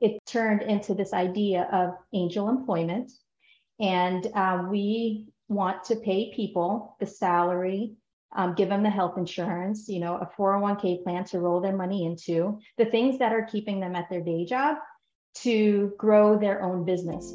it turned into this idea of angel employment. And um, we want to pay people the salary, um, give them the health insurance, you know, a 401k plan to roll their money into, the things that are keeping them at their day job to grow their own business.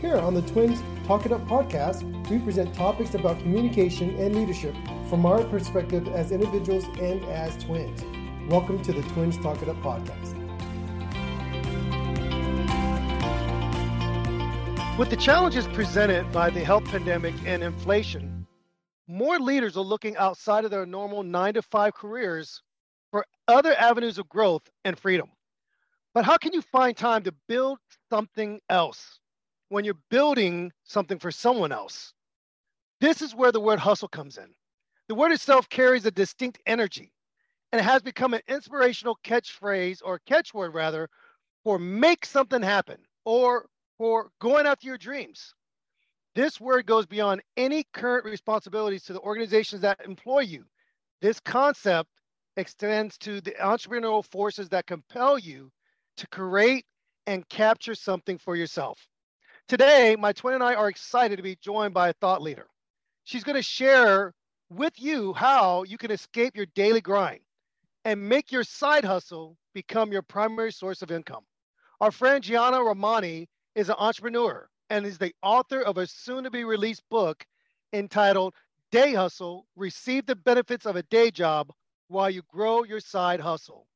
Here on the Twins Talk It Up podcast, we present topics about communication and leadership from our perspective as individuals and as twins. Welcome to the Twins Talk It Up podcast. With the challenges presented by the health pandemic and inflation, more leaders are looking outside of their normal nine to five careers for other avenues of growth and freedom. But how can you find time to build something else? When you're building something for someone else. This is where the word hustle comes in. The word itself carries a distinct energy and it has become an inspirational catchphrase or catchword rather for make something happen or for going after your dreams. This word goes beyond any current responsibilities to the organizations that employ you. This concept extends to the entrepreneurial forces that compel you to create and capture something for yourself. Today, my twin and I are excited to be joined by a thought leader. She's going to share with you how you can escape your daily grind and make your side hustle become your primary source of income. Our friend Gianna Rahmani is an entrepreneur and is the author of a soon to be released book entitled Day Hustle Receive the Benefits of a Day Job While You Grow Your Side Hustle.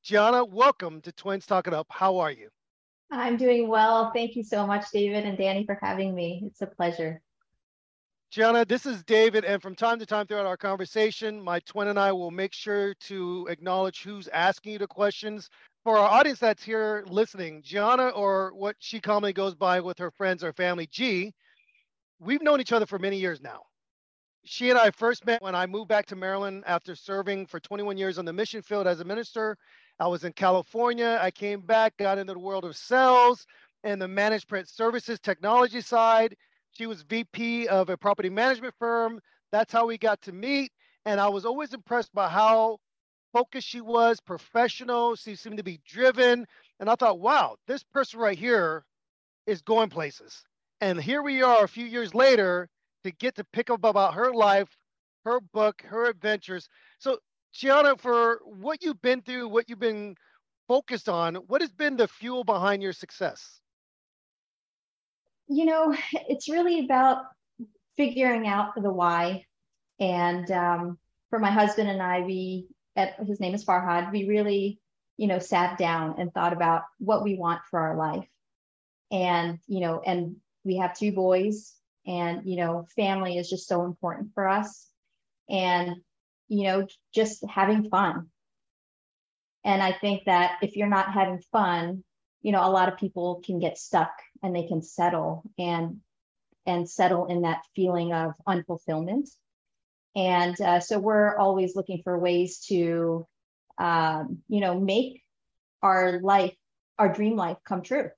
Gianna, welcome to Twins Talk It Up. How are you? I'm doing well. Thank you so much, David and Danny, for having me. It's a pleasure. Gianna, this is David, and from time to time throughout our conversation, my twin and I will make sure to acknowledge who's asking you the questions. For our audience that's here listening, Gianna, or what she commonly goes by with her friends or family, G, we've known each other for many years now. She and I first met when I moved back to Maryland after serving for 21 years on the mission field as a minister I was in California. I came back, got into the world of sales and the managed print services technology side. She was VP of a property management firm. That's how we got to meet. And I was always impressed by how focused she was, professional. She seemed to be driven. And I thought, wow, this person right here is going places. And here we are a few years later to get to pick up about her life, her book, her adventures. So Gianna, for what you've been through, what you've been focused on, what has been the fuel behind your success? You know, it's really about figuring out the why. And um, for my husband and I, we, at, his name is Farhad, we really, you know, sat down and thought about what we want for our life. And, you know, and we have two boys, and, you know, family is just so important for us. And you know, just having fun. And I think that if you're not having fun, you know, a lot of people can get stuck and they can settle and and settle in that feeling of unfulfillment. And uh, so we're always looking for ways to, um, you know, make our life, our dream life, come true.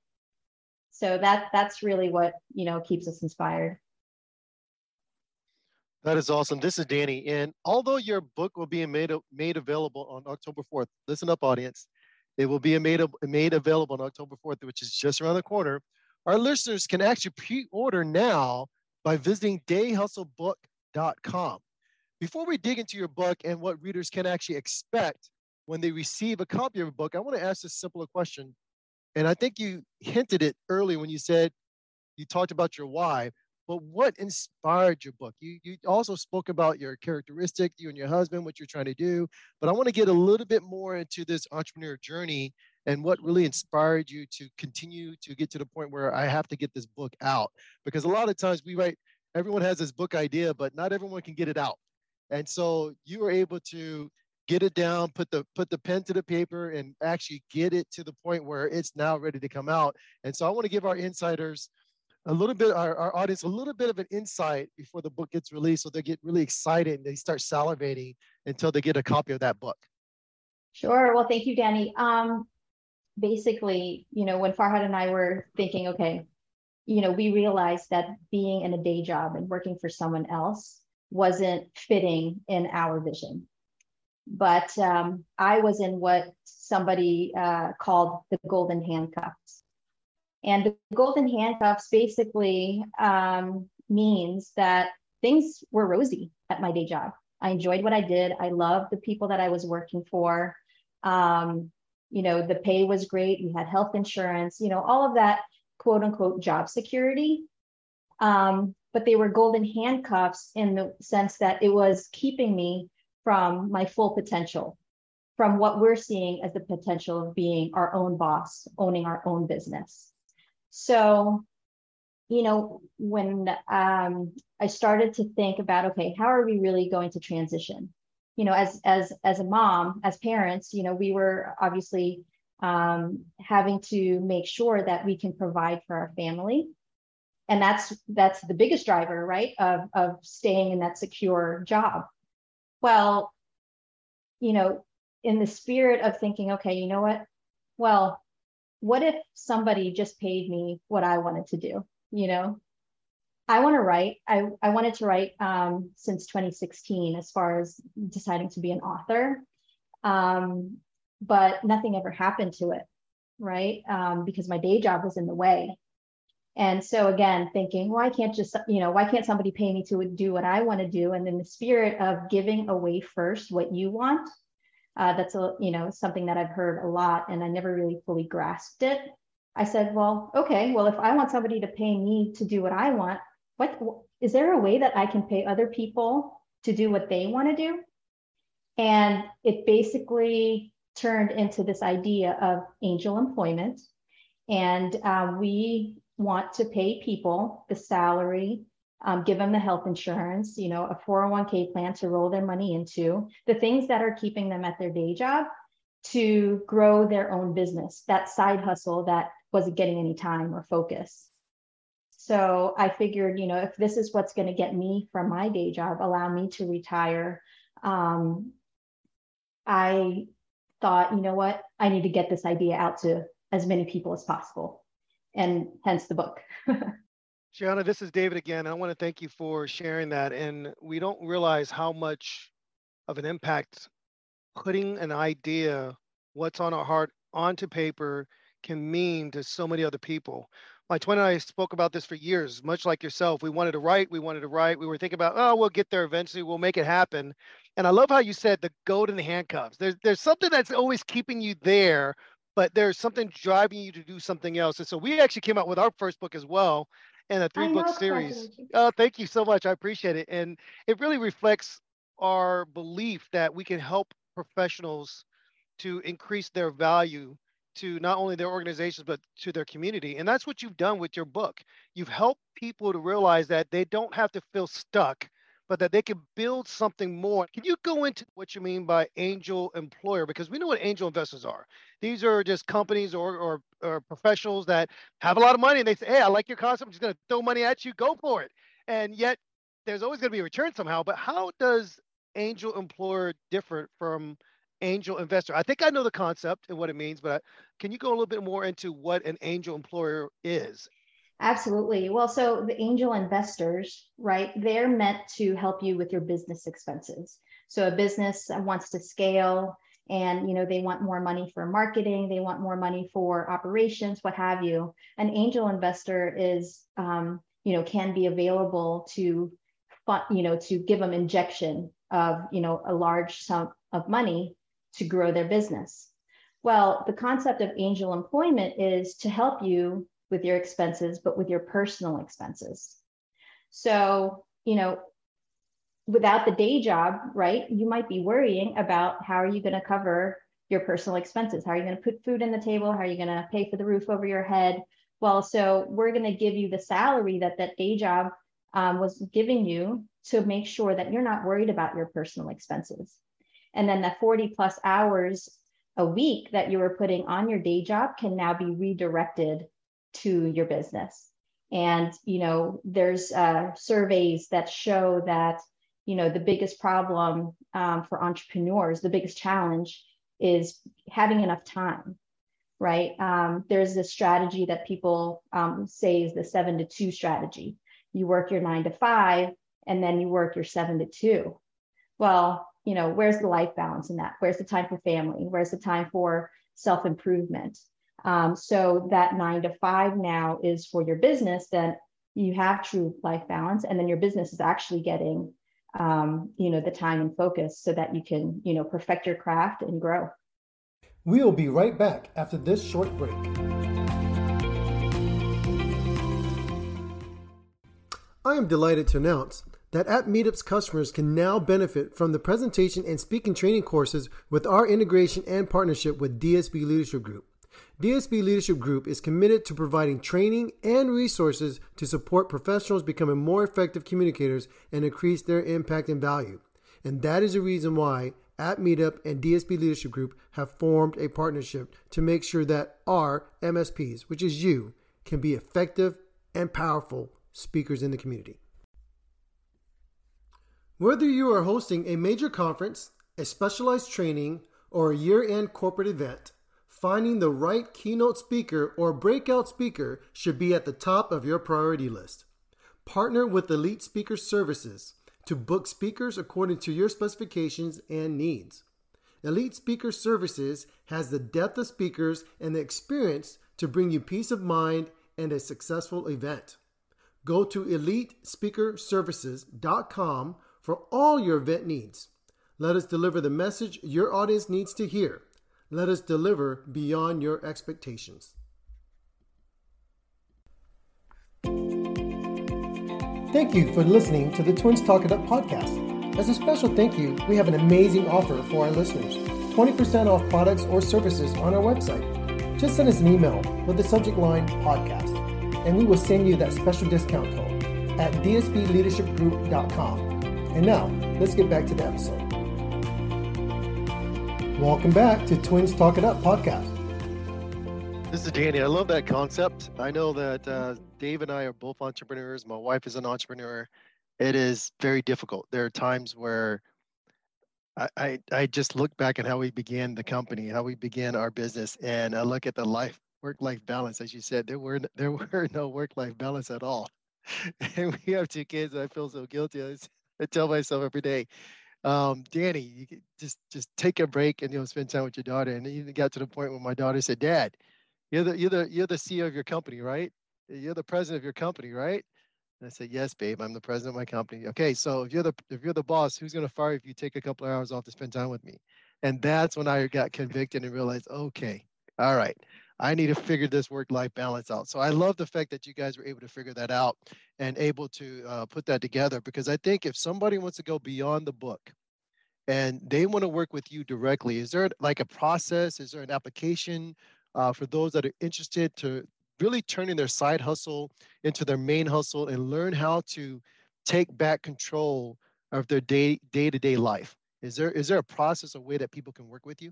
So that that's really what you know keeps us inspired. That is awesome. This is Danny. And although your book will be made, made available on October 4th, listen up, audience. It will be made, made available on October 4th, which is just around the corner. Our listeners can actually pre order now by visiting dayhustlebook.com. Before we dig into your book and what readers can actually expect when they receive a copy of a book, I want to ask this simple question. And I think you hinted it early when you said you talked about your why but what inspired your book? You, you also spoke about your characteristic, you and your husband, what you're trying to do. But I want to get a little bit more into this entrepreneur journey and what really inspired you to continue to get to the point where I have to get this book out. Because a lot of times we write everyone has this book idea, but not everyone can get it out. And so you were able to get it down, put the put the pen to the paper, and actually get it to the point where it's now ready to come out. And so I want to give our insiders a little bit, our, our audience, a little bit of an insight before the book gets released, so they get really excited and they start salivating until they get a copy of that book. Sure. Well, thank you, Danny. Um, basically, you know, when Farhad and I were thinking, okay, you know, we realized that being in a day job and working for someone else wasn't fitting in our vision. But um, I was in what somebody uh, called the golden handcuffs. And the golden handcuffs basically um, means that things were rosy at my day job. I enjoyed what I did. I loved the people that I was working for. Um, you know, the pay was great. We had health insurance, you know, all of that quote unquote job security. Um, but they were golden handcuffs in the sense that it was keeping me from my full potential, from what we're seeing as the potential of being our own boss, owning our own business. So, you know, when um, I started to think about, okay, how are we really going to transition? You know, as as as a mom, as parents, you know, we were obviously um, having to make sure that we can provide for our family, and that's that's the biggest driver, right, of of staying in that secure job. Well, you know, in the spirit of thinking, okay, you know what? Well, what if somebody just paid me what I wanted to do? You know, I want to write. I, I wanted to write um, since 2016 as far as deciding to be an author. Um, but nothing ever happened to it, right? Um, because my day job was in the way. And so again, thinking, why can't just, you know, why can't somebody pay me to do what I want to do? And in the spirit of giving away first what you want, uh, that's a, you know, something that I've heard a lot and I never really fully grasped it. I said, well, okay, well, if I want somebody to pay me to do what I want, what is there a way that I can pay other people to do what they want to do? And it basically turned into this idea of angel employment. And uh, we want to pay people the salary um, give them the health insurance, you know, a 401k plan to roll their money into, the things that are keeping them at their day job to grow their own business, that side hustle that wasn't getting any time or focus. So I figured, you know, if this is what's going to get me from my day job, allow me to retire, um, I thought, you know what, I need to get this idea out to as many people as possible. And hence the book. Gianna, this is David again. I want to thank you for sharing that. And we don't realize how much of an impact putting an idea, what's on our heart, onto paper can mean to so many other people. My twin and I spoke about this for years, much like yourself. We wanted to write, we wanted to write. We were thinking about, oh, we'll get there eventually, we'll make it happen. And I love how you said the golden handcuffs. There's there's something that's always keeping you there, but there's something driving you to do something else. And so we actually came out with our first book as well and a three book series. Oh, thank you so much. I appreciate it. And it really reflects our belief that we can help professionals to increase their value to not only their organizations but to their community and that's what you've done with your book you've helped people to realize that they don't have to feel stuck but that they can build something more. Can you go into what you mean by angel employer? Because we know what angel investors are. These are just companies or, or, or professionals that have a lot of money and they say, hey, I like your concept. I'm just going to throw money at you. Go for it. And yet there's always going to be a return somehow. But how does angel employer differ from angel investor? I think I know the concept and what it means, but can you go a little bit more into what an angel employer is? Absolutely. Well, so the angel investors, right, they're meant to help you with your business expenses. So a business wants to scale and you know they want more money for marketing they want more money for operations what have you an angel investor is um, you know can be available to you know to give them injection of you know a large sum of money to grow their business well the concept of angel employment is to help you with your expenses, but with your personal expenses. So, you know, without the day job, right, you might be worrying about how are you going to cover your personal expenses? How are you going to put food in the table? How are you going to pay for the roof over your head? Well, so we're going to give you the salary that that day job um, was giving you to make sure that you're not worried about your personal expenses. And then the 40 plus hours a week that you were putting on your day job can now be redirected to your business. And, you know, there's uh, surveys that show that, you know, the biggest problem um, for entrepreneurs, the biggest challenge is having enough time, right? Um, there's this strategy that people um, say is the seven to two strategy. You work your nine to five, and then you work your seven to two. Well, you know, where's the life balance in that? Where's the time for family? Where's the time for self improvement? Um, so that nine to five now is for your business, then you have true life balance, and then your business is actually getting, um, you know, the time and focus so that you can, you know, perfect your craft and grow. We'll be right back after this short break. I am delighted to announce that App Meetup's customers can now benefit from the presentation and speaking training courses with our integration and partnership with DSB Leadership Group. DSB Leadership Group is committed to providing training and resources to support professionals becoming more effective communicators and increase their impact and value. And that is the reason why App Meetup and DSB Leadership Group have formed a partnership to make sure that our MSPs, which is you, can be effective and powerful speakers in the community. Whether you are hosting a major conference, a specialized training, or a year end corporate event, finding the right keynote speaker or breakout speaker should be at the top of your priority list. Partner with Elite Speaker Services to book speakers according to your specifications and needs. Elite Speaker Services has the depth of speakers and the experience to bring you peace of mind and a successful event. Go to elitespeakerservices.com for all your event needs. Let us deliver the message your audience needs to hear. Let us deliver beyond your expectations. Thank you for listening to the Twins Talk It Up podcast. As a special thank you, we have an amazing offer for our listeners 20% off products or services on our website. Just send us an email with the subject line podcast, and we will send you that special discount code at dsbleadershipgroup.com. And now, let's get back to the episode. Welcome back to Twins Talk It Up podcast. This is Danny. I love that concept. I know that uh, Dave and I are both entrepreneurs. My wife is an entrepreneur. It is very difficult. There are times where I, I, I just look back at how we began the company, how we began our business, and I look at the life work life balance. As you said, there were there were no work life balance at all. And we have two kids. I feel so guilty. I tell myself every day, um, Danny, you just just take a break and you know spend time with your daughter. And it even got to the point where my daughter said, "Dad, you're the you're the you're the CEO of your company, right? You're the president of your company, right?" And I said, "Yes, babe, I'm the president of my company." Okay, so if you're the if you're the boss, who's to fire if you take a couple of hours off to spend time with me? And that's when I got convicted and realized, okay, all right, I need to figure this work life balance out. So I love the fact that you guys were able to figure that out and able to uh, put that together because I think if somebody wants to go beyond the book and they want to work with you directly, is there like a process? Is there an application uh, for those that are interested to really turning their side hustle into their main hustle and learn how to take back control of their day day to day life? Is there is there a process, a way that people can work with you?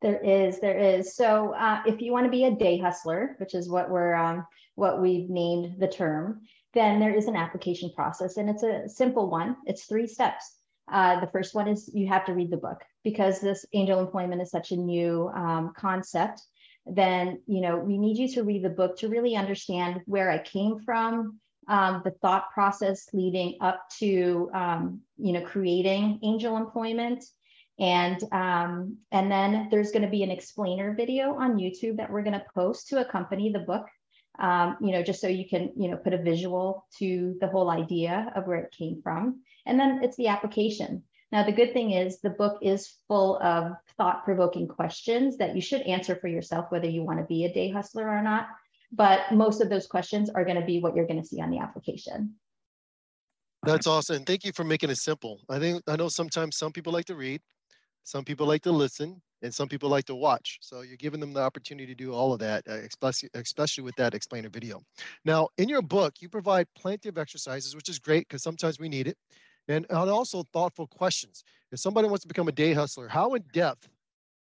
There is, there is. So uh, if you want to be a day hustler, which is what we're um, what we've named the term, then there is an application process, and it's a simple one. It's three steps. Uh, the first one is you have to read the book because this angel employment is such a new um, concept. Then you know we need you to read the book to really understand where I came from, um, the thought process leading up to um, you know creating angel employment and um, and then there's going to be an explainer video on YouTube that we're going to post to accompany the book. Um, you know, just so you can you know put a visual to the whole idea of where it came from. And then it's the application. Now the good thing is the book is full of thought-provoking questions that you should answer for yourself, whether you want to be a day hustler or not. But most of those questions are going to be what you're going to see on the application. That's awesome. Thank you for making it simple. I think I know sometimes some people like to read, some people like to listen. and some people like to watch. So you're giving them the opportunity to do all of that, uh, especially, especially with that explainer video. Now, in your book, you provide plenty of exercises, which is great because sometimes we need it, and, and also thoughtful questions. If somebody wants to become a day hustler, how in depth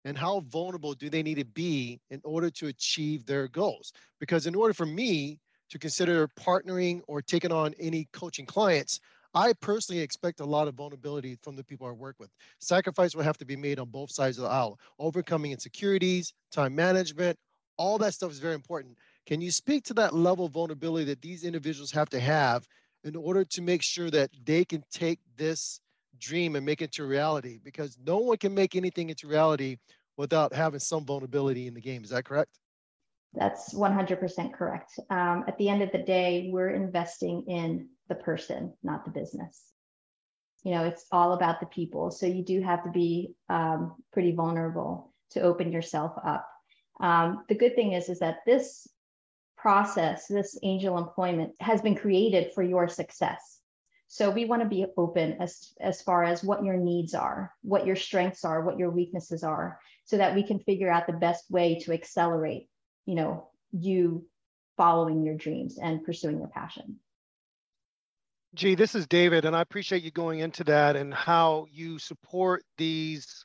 and how vulnerable do they need to be in order to achieve their goals? Because in order for me to consider partnering or taking on any coaching clients, I personally expect a lot of vulnerability from the people I work with. Sacrifice will have to be made on both sides of the aisle. Overcoming insecurities, time management, all that stuff is very important. Can you speak to that level of vulnerability that these individuals have to have in order to make sure that they can take this dream and make it to reality? Because no one can make anything into reality without having some vulnerability in the game. Is that correct? That's 100% correct. Um, at the end of the day, we're investing in the person, not the business. You know, it's all about the people. So you do have to be um, pretty vulnerable to open yourself up. Um, the good thing is, is that this process, this angel employment, has been created for your success. So we want to be open as as far as what your needs are, what your strengths are, what your weaknesses are, so that we can figure out the best way to accelerate, you know, you following your dreams and pursuing your passion. Gee, this is David, and I appreciate you going into that and how you support these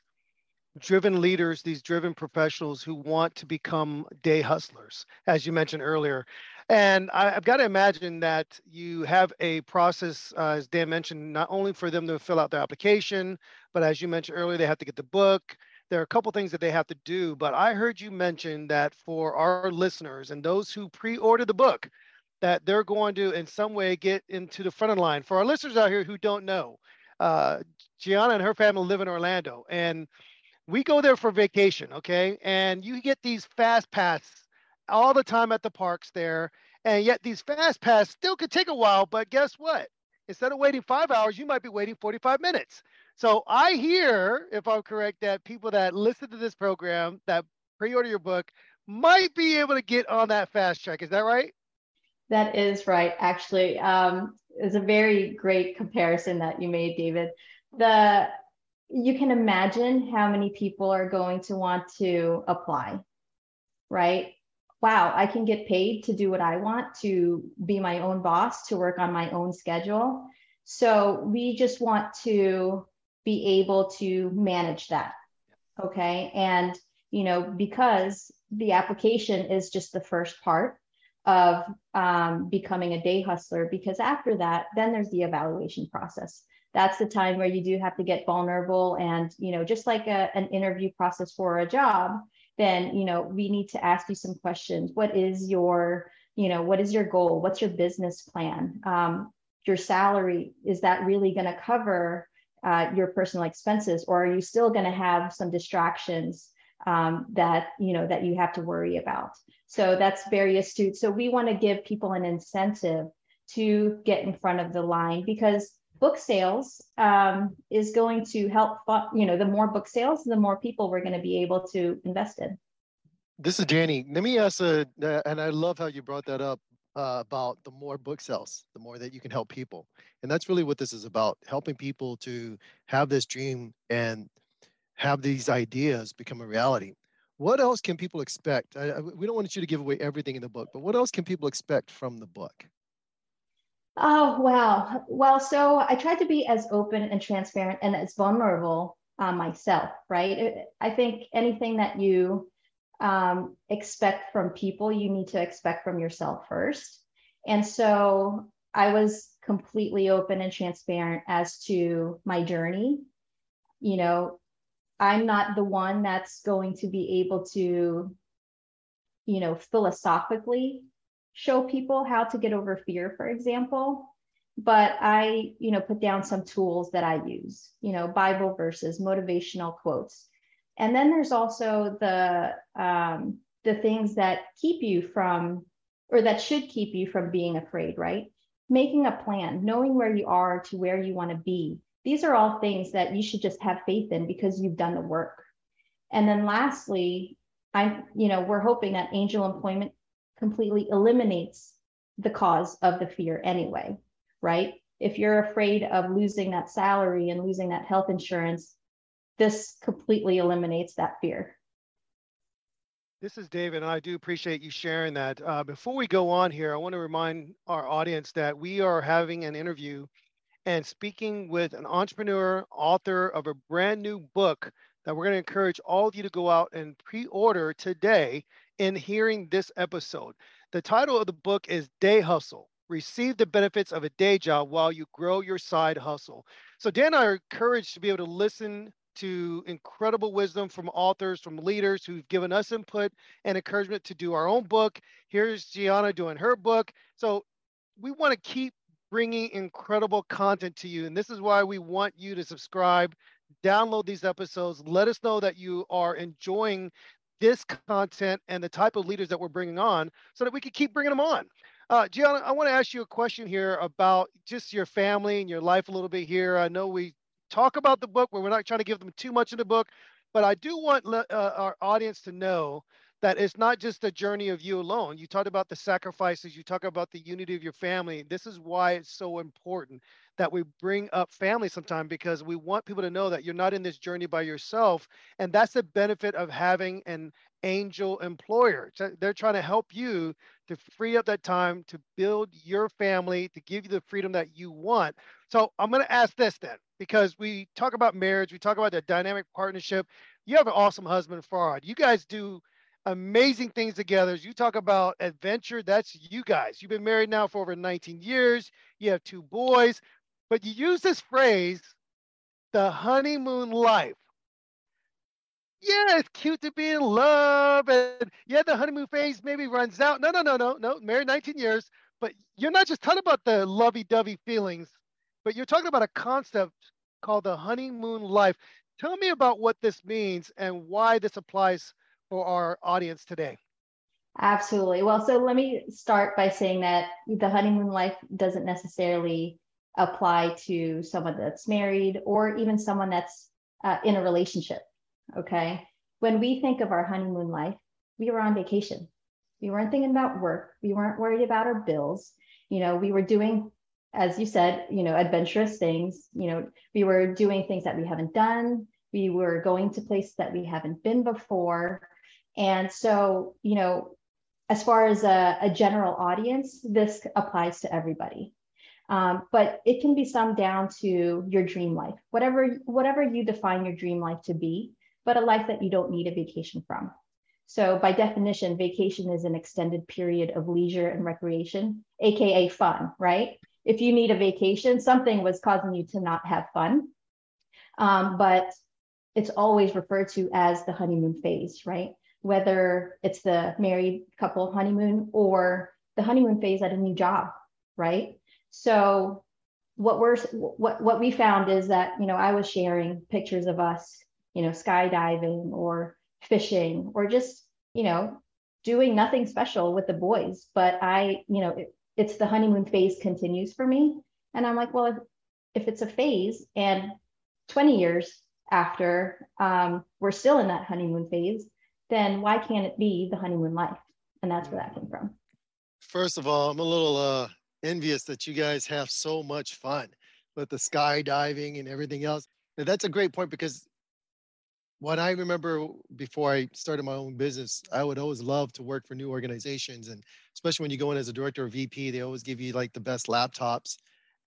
driven leaders, these driven professionals who want to become day hustlers, as you mentioned earlier. And I, have got to imagine that you have a process, uh, as Dan mentioned, not only for them to fill out their application, but as you mentioned earlier, they have to get the book. There are a couple things that they have to do. But I heard you mention that for our listeners and those who pre order the book, that they're going to in some way get into the front of the line. For our listeners out here who don't know, uh, Gianna and her family live in Orlando, and we go there for vacation, okay? And you get these fast pass all the time at the parks there, and yet these fast pass still could take a while. But guess what? Instead of waiting five hours, you might be waiting 45 minutes. So I hear, if I'm correct, that people that listen to this program that pre-order your book might be able to get on that fast track. Is that right? That is right, actually. Um, it's a very great comparison that you made, David. The you can imagine how many people are going to want to apply, right? Wow, I can get paid to do what I want, to be my own boss, to work on my own schedule. So we just want to be able to manage that. Okay. And, you know, because the application is just the first part, of um, becoming a day hustler because after that then there's the evaluation process. That's the time where you do have to get vulnerable and you know just like a, an interview process for a job then you know we need to ask you some questions. What is your you know what is your goal? What's your business plan? Um, your salary is that really going to cover uh, your personal expenses or are you still going to have some distractions um, that you know that you have to worry about so that's very astute. So we want to give people an incentive to get in front of the line because book sales um, is going to help, you know, the more book sales, the more people we're going to be able to invest in. This is Danny. Let me ask, a, uh, and I love how you brought that up uh, about the more book sales, the more that you can help people. And that's really what this is about helping people to have this dream and have these ideas become a reality what else can people expect? I, I, we don't want you to give away everything in the book, but what else can people expect from the book? Oh, wow. Well, so I tried to be as open and transparent and as vulnerable uh, myself, right? I think anything that you um, expect from people, you need to expect from yourself first. And so I was completely open and transparent as to my journey. You know, I'm not the one that's going to be able to, you know, philosophically show people how to get over fear, for example. But I, you know, put down some tools that I use, you know, Bible verses, motivational quotes. And then there's also the um, the things that keep you from, or that should keep you from being afraid, right? Making a plan, knowing where you are to where you want to be, these are all things that you should just have faith in because you've done the work. And then lastly, I'm, you know, we're hoping that angel employment completely eliminates the cause of the fear anyway, right? If you're afraid of losing that salary and losing that health insurance, this completely eliminates that fear. This is David, and I do appreciate you sharing that. Uh, before we go on here, I want to remind our audience that we are having an interview and speaking with an entrepreneur, author of a brand new book that we're going to encourage all of you to go out and pre order today in hearing this episode. The title of the book is Day Hustle Receive the Benefits of a Day Job While You Grow Your Side Hustle. So, Dan and I are encouraged to be able to listen to incredible wisdom from authors, from leaders who've given us input and encouragement to do our own book. Here's Gianna doing her book. So we want to keep bringing incredible content to you. And this is why we want you to subscribe, download these episodes, let us know that you are enjoying this content and the type of leaders that we're bringing on so that we can keep bringing them on. Uh, Gianna, I want to ask you a question here about just your family and your life a little bit here. I know we talk about the book, but we're not trying to give them too much in the book. But I do want uh, our audience to know that it's not just a journey of you alone. You talked about the sacrifices, you talk about the unity of your family. This is why it's so important that we bring up family sometime because we want people to know that you're not in this journey by yourself. And that's the benefit of having an angel employer. They're trying to help you to free up that time to build your family, to give you the freedom that you want. So I'm going to ask this then because we talk about marriage, we talk about the dynamic partnership. You have an awesome husband, Farhad. You guys do amazing things together. You talk about adventure, that's you guys. You've been married now for over 19 years. You have two boys, but you use this phrase, the honeymoon life. Yeah, it's cute to be in love. And yeah, the honeymoon phase maybe runs out. No, no, no, no, no. Married 19 years, but you're not just talking about the lovey dovey feelings but you're talking about a concept called the honeymoon life. Tell me about what this means and why this applies for our audience today. Absolutely. Well, so let me start by saying that the honeymoon life doesn't necessarily apply to someone that's married or even someone that's uh, in a relationship. Okay. When we think of our honeymoon life, we were on vacation. We weren't thinking about work. We weren't worried about our bills. You know, we were doing as you said, you know, adventurous things. You know, we were doing things that we haven't done. We were going to places that we haven't been before. And so, you know, as far as a, a general audience, this applies to everybody. Um, but it can be summed down to your dream life, whatever whatever you define your dream life to be, but a life that you don't need a vacation from. So by definition, vacation is an extended period of leisure and recreation, aka fun, right? if you need a vacation, something was causing you to not have fun. Um, but it's always referred to as the honeymoon phase, right? Whether it's the married couple honeymoon or the honeymoon phase at a new job, right? So what we're what what we found is that you know I was sharing pictures of us, you know, skydiving or fishing or just you know doing nothing special with the boys, but I you know it, it's the honeymoon phase continues for me. And I'm like, well, if, if it's a phase and 20 years after um, we're still in that honeymoon phase, then why can't it be the honeymoon life? And that's where that came from. First of all, I'm a little uh, envious that you guys have so much fun with the skydiving and everything else. And that's a great point because what I remember before I started my own business, I would always love to work for new organizations. And especially when you go in as a director or VP, they always give you like the best laptops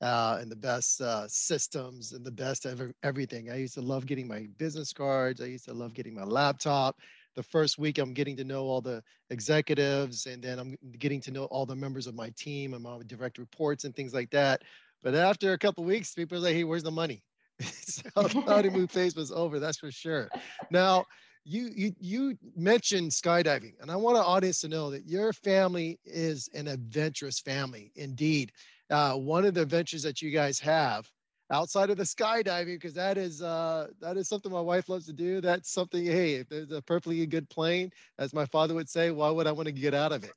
uh, and the best uh, systems and the best of everything. I used to love getting my business cards. I used to love getting my laptop. The first week, I'm getting to know all the executives, and then I'm getting to know all the members of my team and my direct reports and things like that. But after a couple weeks, people are like, "Hey, where's the money?" so the honeymoon phase was over, that's for sure. Now, you you you mentioned skydiving, and I want our audience to know that your family is an adventurous family indeed. Uh, one of the adventures that you guys have outside of the skydiving, because that is uh, that is something my wife loves to do. That's something. Hey, if there's a perfectly good plane, as my father would say, why would I want to get out of it?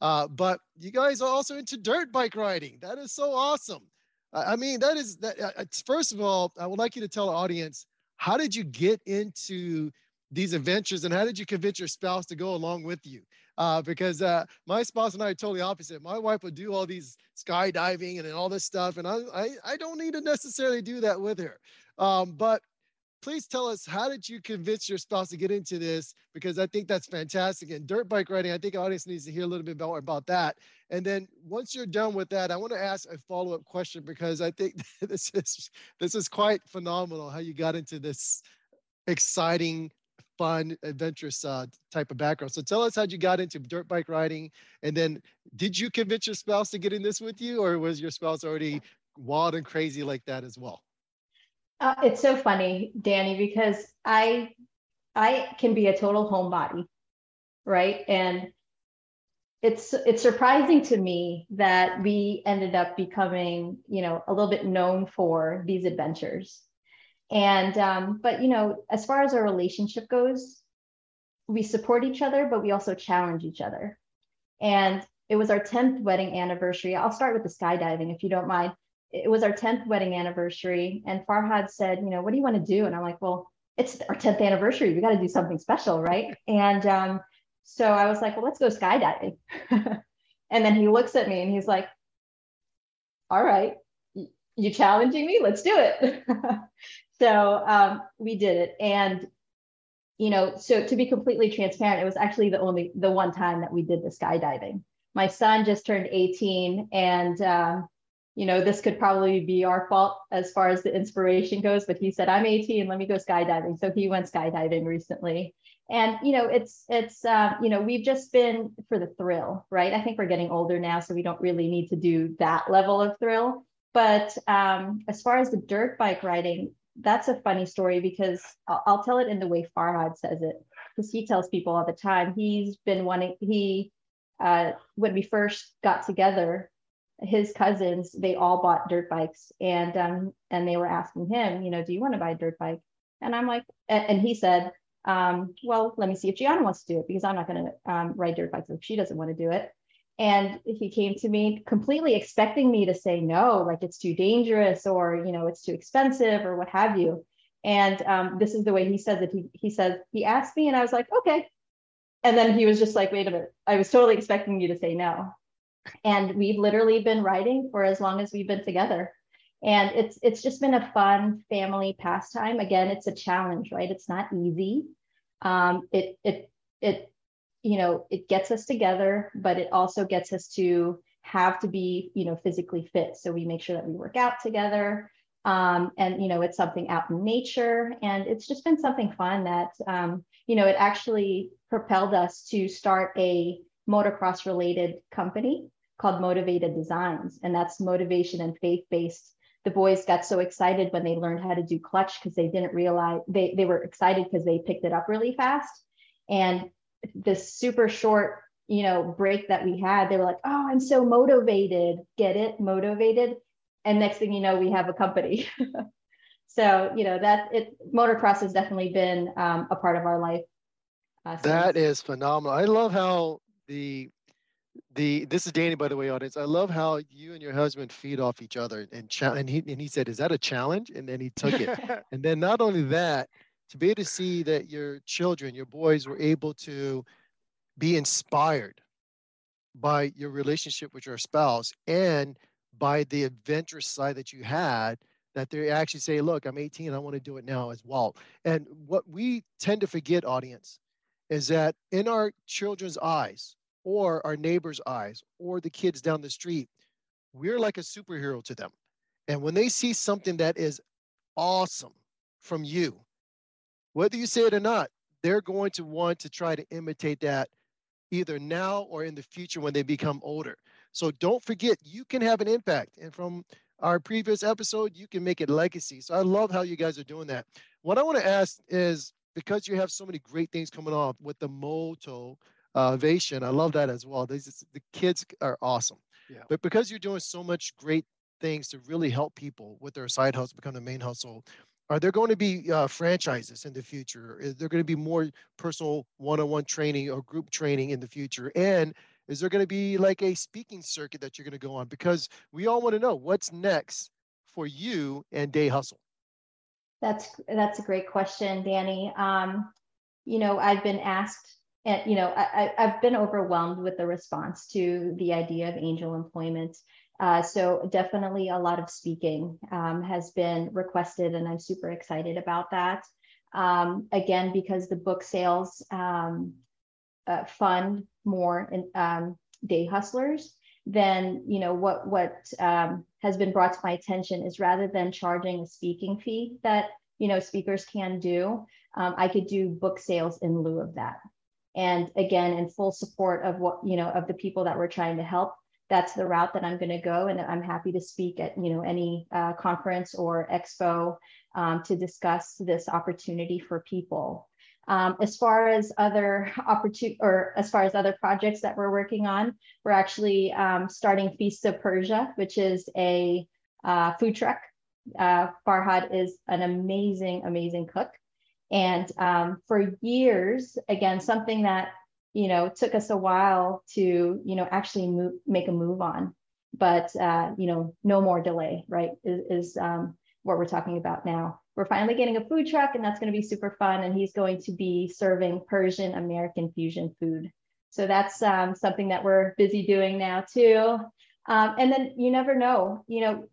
Uh, but you guys are also into dirt bike riding. That is so awesome. I mean, that is that. Uh, first of all, I would like you to tell the audience how did you get into these adventures and how did you convince your spouse to go along with you? Uh, because uh, my spouse and I are totally opposite. My wife would do all these skydiving and all this stuff, and I, I, I don't need to necessarily do that with her. Um, but please tell us how did you convince your spouse to get into this? Because I think that's fantastic. And dirt bike riding, I think audience needs to hear a little bit more about that. And then once you're done with that, I want to ask a follow-up question because I think this is this is quite phenomenal how you got into this exciting, fun, adventurous uh, type of background. So tell us how you got into dirt bike riding, and then did you convince your spouse to get in this with you, or was your spouse already wild and crazy like that as well? Uh, it's so funny, Danny, because I I can be a total homebody, right? And it's it's surprising to me that we ended up becoming, you know, a little bit known for these adventures. And um, but you know, as far as our relationship goes, we support each other, but we also challenge each other. And it was our 10th wedding anniversary. I'll start with the skydiving if you don't mind it was our 10th wedding anniversary and Farhad said, you know, what do you want to do? And I'm like, well, it's our 10th anniversary. We got to do something special, right? And um, so I was like, well, let's go skydiving. and then he looks at me and he's like, all right, you challenging me? Let's do it. so um, we did it. And, you know, so to be completely transparent, it was actually the only, the one time that we did the skydiving. My son just turned 18 and, um, you know, this could probably be our fault as far as the inspiration goes, but he said, I'm 18, let me go skydiving. So he went skydiving recently. And, you know, it's, it's, uh, you know, we've just been for the thrill, right? I think we're getting older now, so we don't really need to do that level of thrill. But um, as far as the dirt bike riding, that's a funny story because I'll, I'll tell it in the way Farhad says it, because he tells people all the time. He's been wanting, he, uh, when we first got together, his cousins they all bought dirt bikes and um and they were asking him you know do you want to buy a dirt bike and i'm like and he said um well let me see if gianna wants to do it because i'm not going to um, ride dirt bikes if she doesn't want to do it and he came to me completely expecting me to say no like it's too dangerous or you know it's too expensive or what have you. And um, this is the way he says it. He, he says he asked me and i was like okay. And then he was just like wait a minute. I was totally expecting you to say no. And we've literally been writing for as long as we've been together. And it's it's just been a fun family pastime. Again it's a challenge right? It's not easy. Um, it it it you know it gets us together but it also gets us to have to be you know physically fit so we make sure that we work out together um, and you know it's something out in nature and it's just been something fun that um, you know it actually propelled us to start a motocross related company called Motivated Designs, and that's motivation and faith based. The boys got so excited when they learned how to do clutch because they didn't realize they, they were excited because they picked it up really fast. And this super short, you know, break that we had, they were like, oh, I'm so motivated. Get it? Motivated. And next thing you know, we have a company. so, you know, that it motocross has definitely been um, a part of our life. Uh, that is phenomenal. I love how the the this is Danny, by the way, audience. I love how you and your husband feed off each other and cha- and he and he said, "Is that a challenge?" And then he took it. and then not only that, to be able to see that your children, your boys, were able to be inspired by your relationship with your spouse and by the adventurous side that you had that they actually say look i'm 18 i want to do it now as well and what we tend to forget audience is that in our children's eyes or our neighbor's eyes or the kids down the street, we're like a superhero to them. And when they see something that is awesome from you, whether you say it or not, they're going to want to try to imitate that either now or in the future when they become older. So don't forget, you can have an impact. And from our previous episode, you can make it legacy. So I love how you guys are doing that. What I want to ask is because you have so many great things coming off with the Moto uh, Ovation. I love that as well. These, the kids are awesome. Yeah. But because you're doing so much great things to really help people with their side hustle become the main hustle, are there going to be uh, franchises in the future? Is there going to be more personal one-on-one training or group training in the future? And is there going to be like a speaking circuit that you're going to go on? Because we all want to know what's next for you and Day Hustle. That's that's a great question, Danny. Um, you know, I've been asked and you know I, i've been overwhelmed with the response to the idea of angel employment Uh, so definitely a lot of speaking um, has been requested, and I'm super excited about that. Um, again, because the book sales um, uh, fund more in, um, day hustlers, then you know what what um, has been brought to my attention is rather than charging a speaking fee that you know speakers can do, um, I could do book sales in lieu of that. And again, in full support of what you know of the people that we're trying to help that's the route that I'm going to go. And I'm happy to speak at you know any uh, conference or expo um, to discuss this opportunity for people. Um, as far as other opportunity or as far as other projects that we're working on, we're actually um, starting Feast of Persia, which is a uh, food truck. Uh, Farhad is an amazing, amazing cook. And um, for years, again, something that you know, took us a while to, you know, actually move, make a move on. But, uh, you know, no more delay, right, is, is um, what we're talking about now. We're finally getting a food truck, and that's going to be super fun. And he's going to be serving Persian American fusion food. So that's um, something that we're busy doing now, too. Um, and then you never know, you know,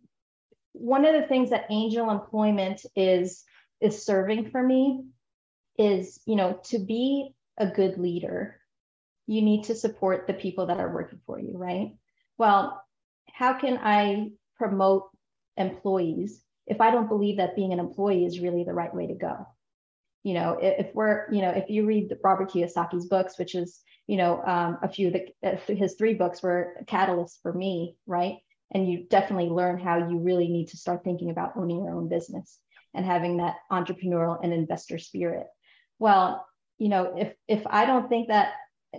one of the things that angel employment is is serving for me is you know to be a good leader you need to support the people that are working for you, right? Well, how can I promote employees if I don't believe that being an employee is really the right way to go? You know, if we're, you know, if you read Robert Kiyosaki's books, which is, you know, um, a few of the, uh, his three books were catalysts for me, right? And you definitely learn how you really need to start thinking about owning your own business and having that entrepreneurial and investor spirit. Well, you know, if if I don't think that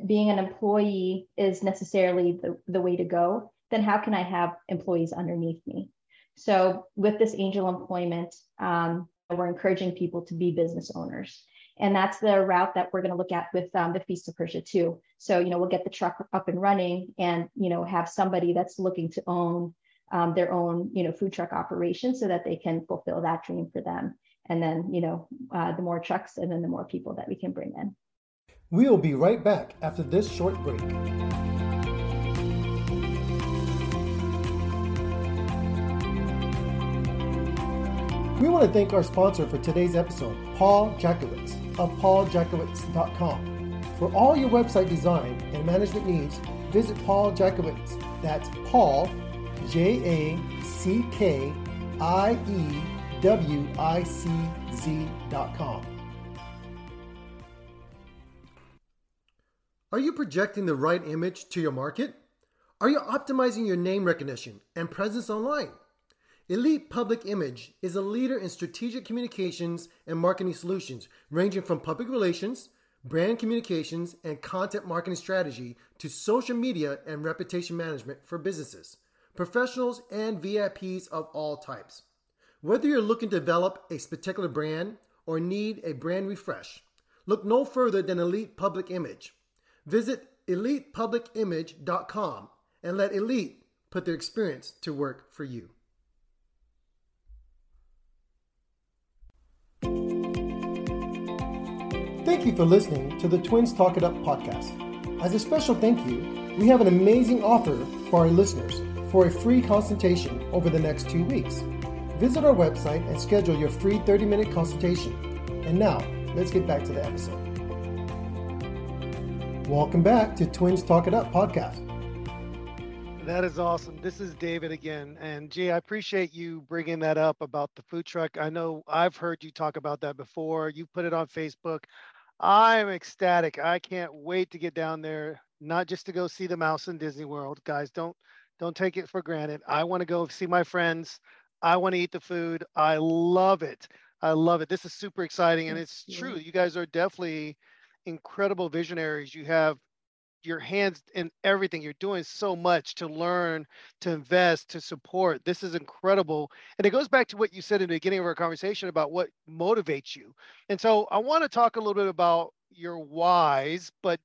being an employee is necessarily the, the way to go, then how can I have employees underneath me? So with this angel employment, um, we're encouraging people to be business owners. And that's the route that we're going to look at with um, the Feast of Persia too. So, you know, we'll get the truck up and running and, you know, have somebody that's looking to own um, their own, you know, food truck operation so that they can fulfill that dream for them. And then, you know, uh, the more trucks and then the more people that we can bring in. We'll be right back after this short break. We want to thank our sponsor for today's episode, Paul Jackiewicz of pauljackiewicz.com. For all your website design and management needs, visit Paul Jackiewicz. That's Paul, J A C K I E W I C Z.com. Are you projecting the right image to your market? Are you optimizing your name recognition and presence online? Elite Public Image is a leader in strategic communications and marketing solutions, ranging from public relations, brand communications, and content marketing strategy to social media and reputation management for businesses, professionals, and VIPs of all types. Whether you're looking to develop a particular brand or need a brand refresh, look no further than Elite Public Image. Visit elitepublicimage.com and let Elite put their experience to work for you. Thank you for listening to the Twins Talk It Up podcast. As a special thank you, we have an amazing offer for our listeners for a free consultation over the next two weeks. Visit our website and schedule your free 30 minute consultation. And now, let's get back to the episode. Welcome back to Twins Talk It Up podcast. That is awesome. This is David again. And Jay, I appreciate you bringing that up about the food truck. I know I've heard you talk about that before. You put it on Facebook. I'm ecstatic. I can't wait to get down there, not just to go see the mouse in Disney World. Guys, don't don't take it for granted. I want to go see my friends. I want to eat the food. I love it. I love it. This is super exciting and it's true. You guys are definitely incredible visionaries. You have your hands in everything. You're doing so much to learn, to invest, to support. This is incredible. And it goes back to what you said in the beginning of our conversation about what motivates you. And so I want to talk a little bit about your whys, but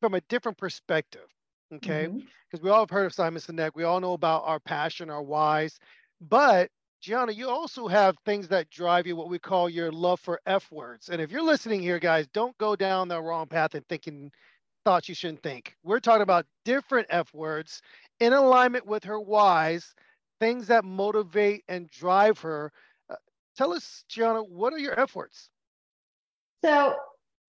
from a different perspective. Okay. Because mm-hmm. we all have heard of Simon Sinek. We all know about our passion, our whys. But Gianna, you also have things that drive you, what we call your love for F words. And if you're listening here, guys, don't go down the wrong path and thinking thoughts you shouldn't think. We're talking about different F words in alignment with her whys, things that motivate and drive her. Uh, tell us, Gianna, what are your efforts? So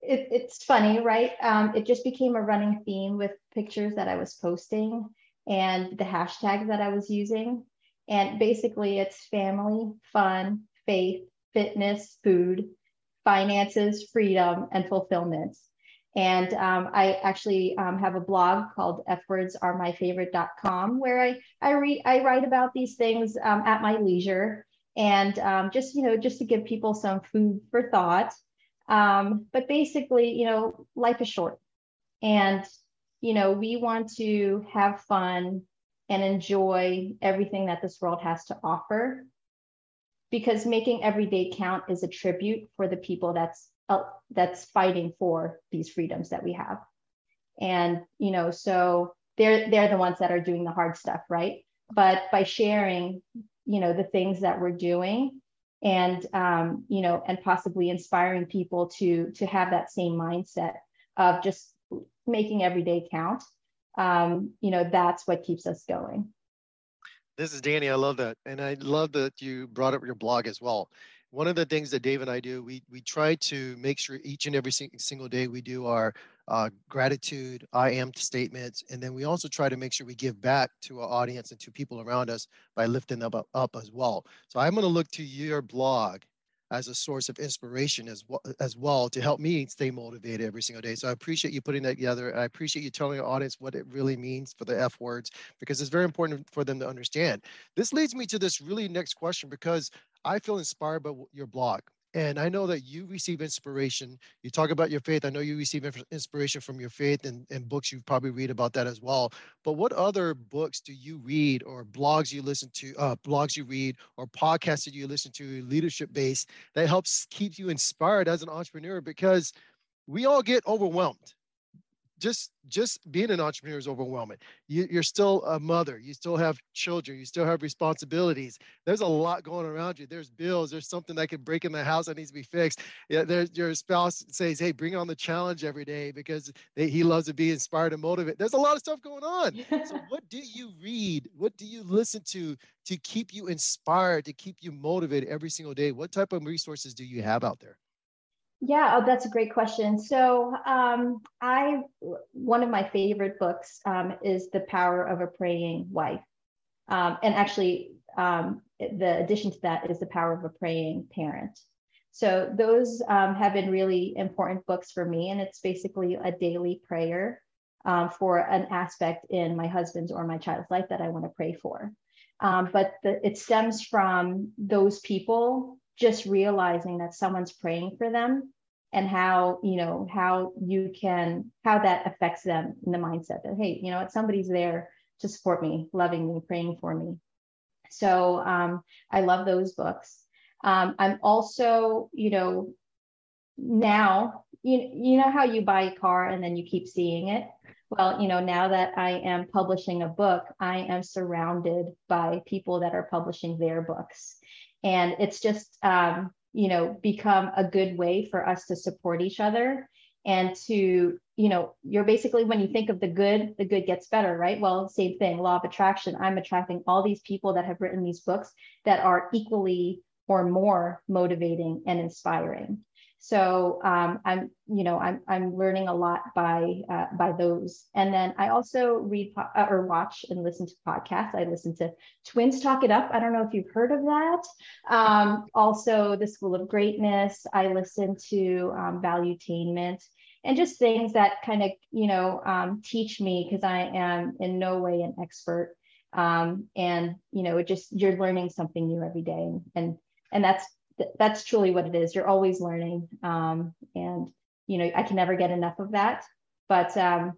it, it's funny, right? Um, it just became a running theme with pictures that I was posting and the hashtags that I was using. And basically, it's family, fun, faith, fitness, food, finances, freedom, and fulfillment. And um, I actually um, have a blog called fwordsaremyfavorite.com where I I, re- I write about these things um, at my leisure and um, just you know just to give people some food for thought. Um, but basically, you know, life is short, and you know we want to have fun, and enjoy everything that this world has to offer. Because making every day count is a tribute for the people that's uh, that's fighting for these freedoms that we have. And you know so they're they're the ones that are doing the hard stuff right? But by sharing you know the things that we're doing and um, you know and possibly inspiring people to to have that same mindset of just making every day count um, you know that's what keeps us going this is Danny. I love that. And I love that you brought up your blog as well. One of the things that Dave and I do, we, we try to make sure each and every single day we do our uh, gratitude, I am statements. And then we also try to make sure we give back to our audience and to people around us by lifting them up, up as well. So I'm going to look to your blog as a source of inspiration as well, as well to help me stay motivated every single day. So I appreciate you putting that together. I appreciate you telling your audience what it really means for the F words because it's very important for them to understand. This leads me to this really next question because I feel inspired by your blog. And I know that you receive inspiration. You talk about your faith. I know you receive inspiration from your faith and, and books you probably read about that as well. But what other books do you read or blogs you listen to, uh, blogs you read or podcasts that you listen to, leadership based, that helps keep you inspired as an entrepreneur? Because we all get overwhelmed just just being an entrepreneur is overwhelming. You, you're still a mother you still have children you still have responsibilities. There's a lot going around you. There's bills there's something that could break in the house that needs to be fixed. Yeah there's your spouse says hey bring on the challenge every day because they, he loves to be inspired and motivated. There's a lot of stuff going on. So what do you read? What do you listen to to keep you inspired to keep you motivated every single day? What type of resources do you have out there yeah, oh, that's a great question. So, um, I one of my favorite books um, is The Power of a Praying Wife, um, and actually, um, the addition to that is The Power of a Praying Parent. So, those um, have been really important books for me, and it's basically a daily prayer um, for an aspect in my husband's or my child's life that I want to pray for. but the, it stems from those people just realizing that someone's praying for them and how you know how you can how that affects them in the mindset that hey you know what? Somebody's there to support me loving me praying for me. So um, i love those books. Um, i'm also you know now you, you know how you buy a car and then you keep seeing it? Well you know now that i am publishing a book i am surrounded by people that are publishing their books and it's just um, you know become a good way for us to support each other and to you know you're basically when you think of the good the good gets better right? Well same thing law of attraction. I'm attracting all these people that have written these books that are equally or more motivating and inspiring so um, I'm, you know, I'm, I'm learning a lot by uh, by those. And then I also read po- uh, or watch and listen to podcasts. I listen to Twins Talk It Up. I don't know if you've heard of that. Um, also, the School of Greatness. I listen to um, Valuetainment and just things that kind of, you know, um, teach me because I am in no way an expert. Um, and you know, it just you're learning something new every day, and and and that's truly what it is. You're always learning. Um, and, you know, I can never get enough of that. But um,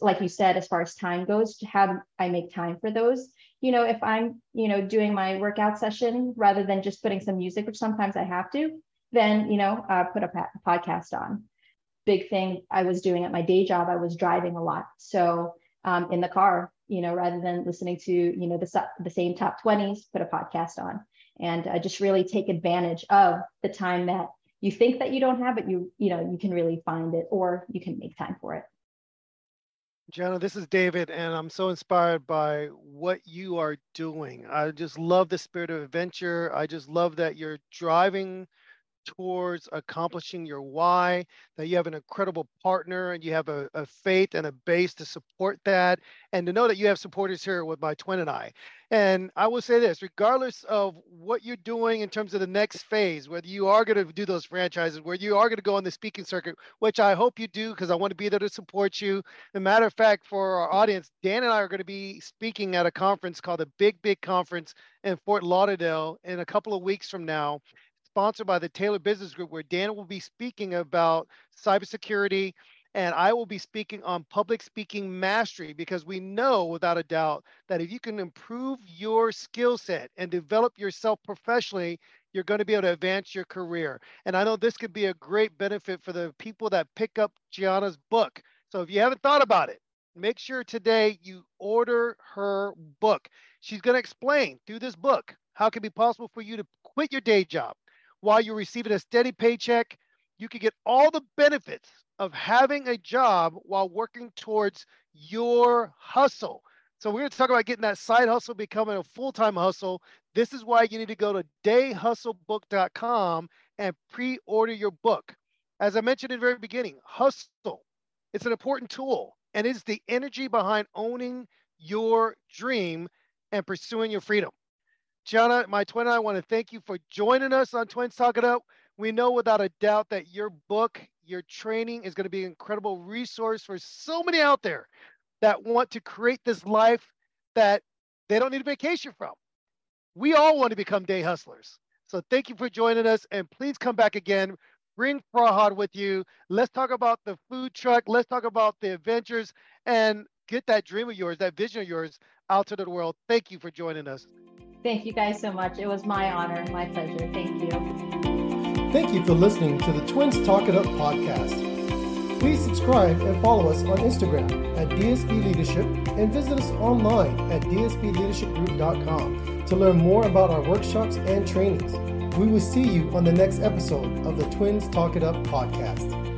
like you said, as far as time goes, how I make time for those? You know, if I'm, you know, doing my workout session rather than just putting some music, which sometimes I have to, then, you know, uh, put a podcast on. Big thing I was doing at my day job, I was driving a lot. So um, in the car, you know, rather than listening to, you know, the, the same top 20s, put a podcast on and uh, just really take advantage of the time that you think that you don't have it you you know you can really find it or you can make time for it Gianna, this is David, and I'm so inspired by what you are doing. I just love the spirit of adventure. I just love that you're driving towards accomplishing your why, that you have an incredible partner and you have a, a, faith and a base to support that, and to know that you have supporters here with my twin and I. And I will say this regardless of what you're doing in terms of the next phase, whether you are going to do those franchises, where you are going to go on the speaking circuit, which I hope you do because I want to be there to support you. As a matter of fact, for our audience, Dan and I are going to be speaking at a conference called the Big Big Conference in Fort Lauderdale in a couple of weeks from now sponsored by the Taylor Business Group, where Dan will be speaking about cybersecurity and I will be speaking on public speaking mastery because we know without a doubt that if you can improve your skill set and develop yourself professionally, you're going to be able to advance your career. And I know this could be a great benefit for the people that pick up Gianna's book. So if you haven't thought about it, make sure today you order her book. She's going to explain through this book how it can be possible for you to quit your day job, while you're receiving a steady paycheck, you can get all the benefits of having a job while working towards your hustle. So we're going to talk about getting that side hustle becoming a full-time hustle. This is why you need to go to dayhustlebook.com and pre-order your book. As I mentioned in the very beginning, hustle. It's an important tool and it's the energy behind owning your dream and pursuing your freedom. Gianna, my twin and I want to thank you for joining us on Twins Talk It Up. We know without a doubt that your book, your training is going to be an incredible resource for so many out there that want to create this life that they don't need a vacation from. We all want to become day hustlers. So thank you for joining us and please come back again. Bring Farhad with you. Let's talk about the food truck. Let's talk about the adventures and get that dream of yours, that vision of yours out to the world. Thank you for joining us. Thank you guys so much. It was my honor, my pleasure. Thank you. Thank you for listening to the Twins Talk It Up podcast. Please subscribe and follow us on Instagram at DSB Leadership and visit us online at dsbleadershipgroup.com to learn more about our workshops and trainings. We will see you on the next episode of the Twins Talk It Up podcast.